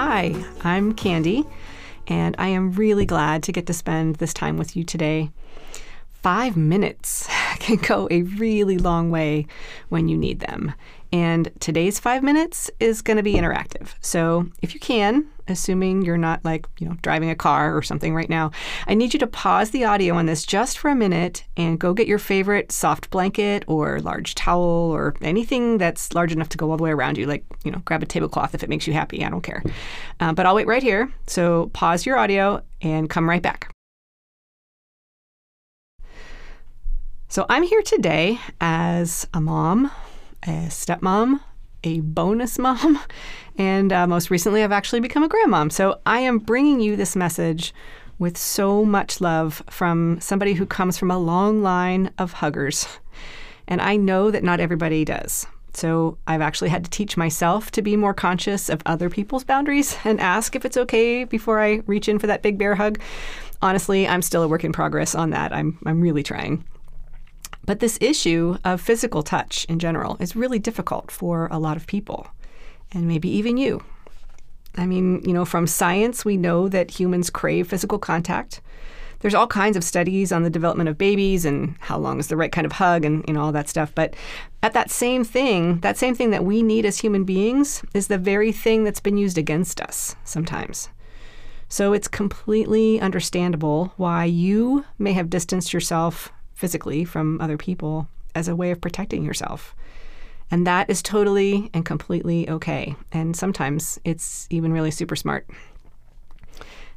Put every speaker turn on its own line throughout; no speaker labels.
Hi, I'm Candy, and I am really glad to get to spend this time with you today. Five minutes can go a really long way when you need them. And today's five minutes is going to be interactive. So if you can, assuming you're not like, you know, driving a car or something right now, I need you to pause the audio on this just for a minute and go get your favorite soft blanket or large towel or anything that's large enough to go all the way around you. Like, you know, grab a tablecloth if it makes you happy. I don't care. Um, but I'll wait right here. So pause your audio and come right back. So I'm here today as a mom a stepmom, a bonus mom, and uh, most recently, I've actually become a grandmom. So I am bringing you this message with so much love from somebody who comes from a long line of huggers. And I know that not everybody does. So I've actually had to teach myself to be more conscious of other people's boundaries and ask if it's okay before I reach in for that big bear hug. Honestly, I'm still a work in progress on that. I'm, I'm really trying. But this issue of physical touch in general is really difficult for a lot of people, and maybe even you. I mean, you know, from science, we know that humans crave physical contact. There's all kinds of studies on the development of babies and how long is the right kind of hug and you know all that stuff. But at that same thing, that same thing that we need as human beings is the very thing that's been used against us sometimes. So it's completely understandable why you may have distanced yourself physically from other people as a way of protecting yourself. And that is totally and completely okay. And sometimes it's even really super smart.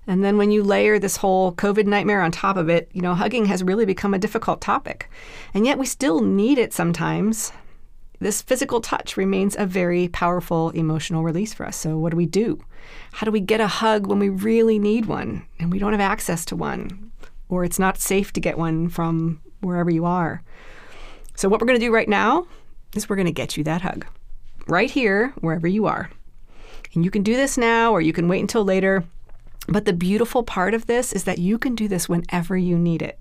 And then when you layer this whole COVID nightmare on top of it, you know, hugging has really become a difficult topic. And yet we still need it sometimes. This physical touch remains a very powerful emotional release for us. So, what do we do? How do we get a hug when we really need one and we don't have access to one? Or it's not safe to get one from wherever you are. So, what we're going to do right now is we're going to get you that hug right here, wherever you are. And you can do this now or you can wait until later. But the beautiful part of this is that you can do this whenever you need it.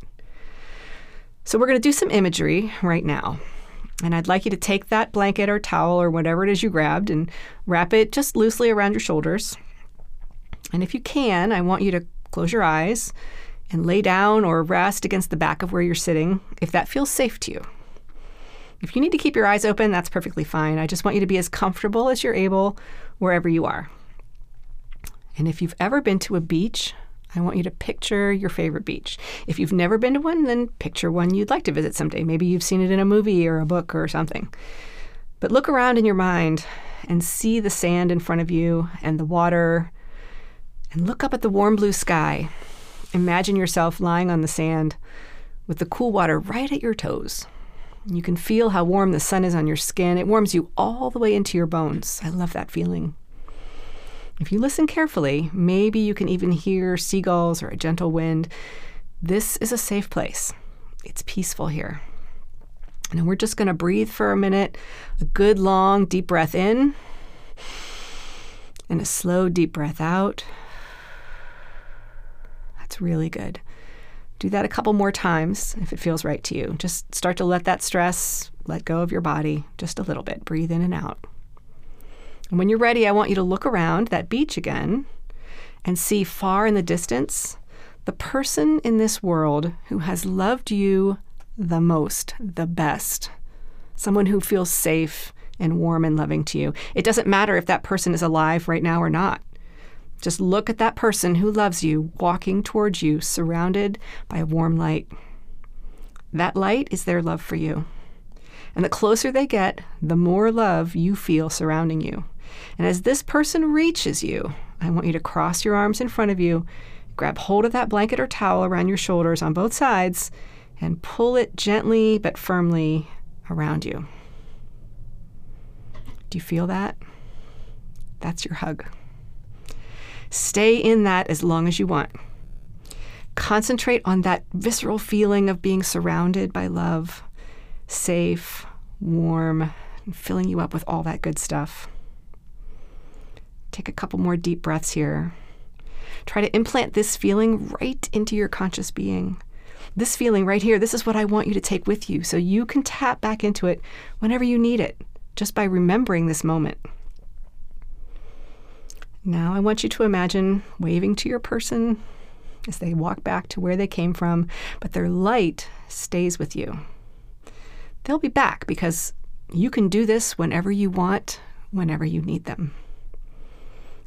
So, we're going to do some imagery right now. And I'd like you to take that blanket or towel or whatever it is you grabbed and wrap it just loosely around your shoulders. And if you can, I want you to close your eyes and lay down or rest against the back of where you're sitting if that feels safe to you. If you need to keep your eyes open, that's perfectly fine. I just want you to be as comfortable as you're able wherever you are. And if you've ever been to a beach, I want you to picture your favorite beach. If you've never been to one, then picture one you'd like to visit someday. Maybe you've seen it in a movie or a book or something. But look around in your mind and see the sand in front of you and the water, and look up at the warm blue sky Imagine yourself lying on the sand with the cool water right at your toes. You can feel how warm the sun is on your skin. It warms you all the way into your bones. I love that feeling. If you listen carefully, maybe you can even hear seagulls or a gentle wind. This is a safe place. It's peaceful here. And we're just going to breathe for a minute, a good long deep breath in, and a slow deep breath out. It's really good. Do that a couple more times if it feels right to you. Just start to let that stress let go of your body just a little bit. Breathe in and out. And when you're ready, I want you to look around that beach again and see far in the distance the person in this world who has loved you the most, the best. Someone who feels safe and warm and loving to you. It doesn't matter if that person is alive right now or not. Just look at that person who loves you walking towards you, surrounded by a warm light. That light is their love for you. And the closer they get, the more love you feel surrounding you. And as this person reaches you, I want you to cross your arms in front of you, grab hold of that blanket or towel around your shoulders on both sides, and pull it gently but firmly around you. Do you feel that? That's your hug. Stay in that as long as you want. Concentrate on that visceral feeling of being surrounded by love, safe, warm, and filling you up with all that good stuff. Take a couple more deep breaths here. Try to implant this feeling right into your conscious being. This feeling right here, this is what I want you to take with you so you can tap back into it whenever you need it, just by remembering this moment. Now I want you to imagine waving to your person as they walk back to where they came from, but their light stays with you. They'll be back because you can do this whenever you want, whenever you need them.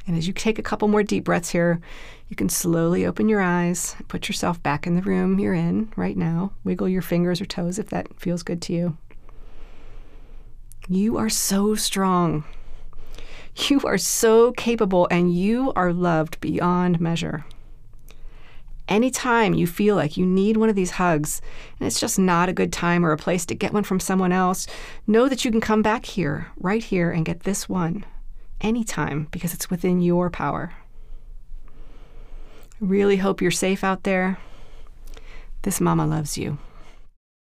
And as you take a couple more deep breaths here, you can slowly open your eyes, put yourself back in the room you're in right now. Wiggle your fingers or toes if that feels good to you. You are so strong. You are so capable, and you are loved beyond measure. Anytime you feel like you need one of these hugs and it's just not a good time or a place to get one from someone else, know that you can come back here, right here, and get this one anytime because it's within your power. I really hope you're safe out there. This mama loves you.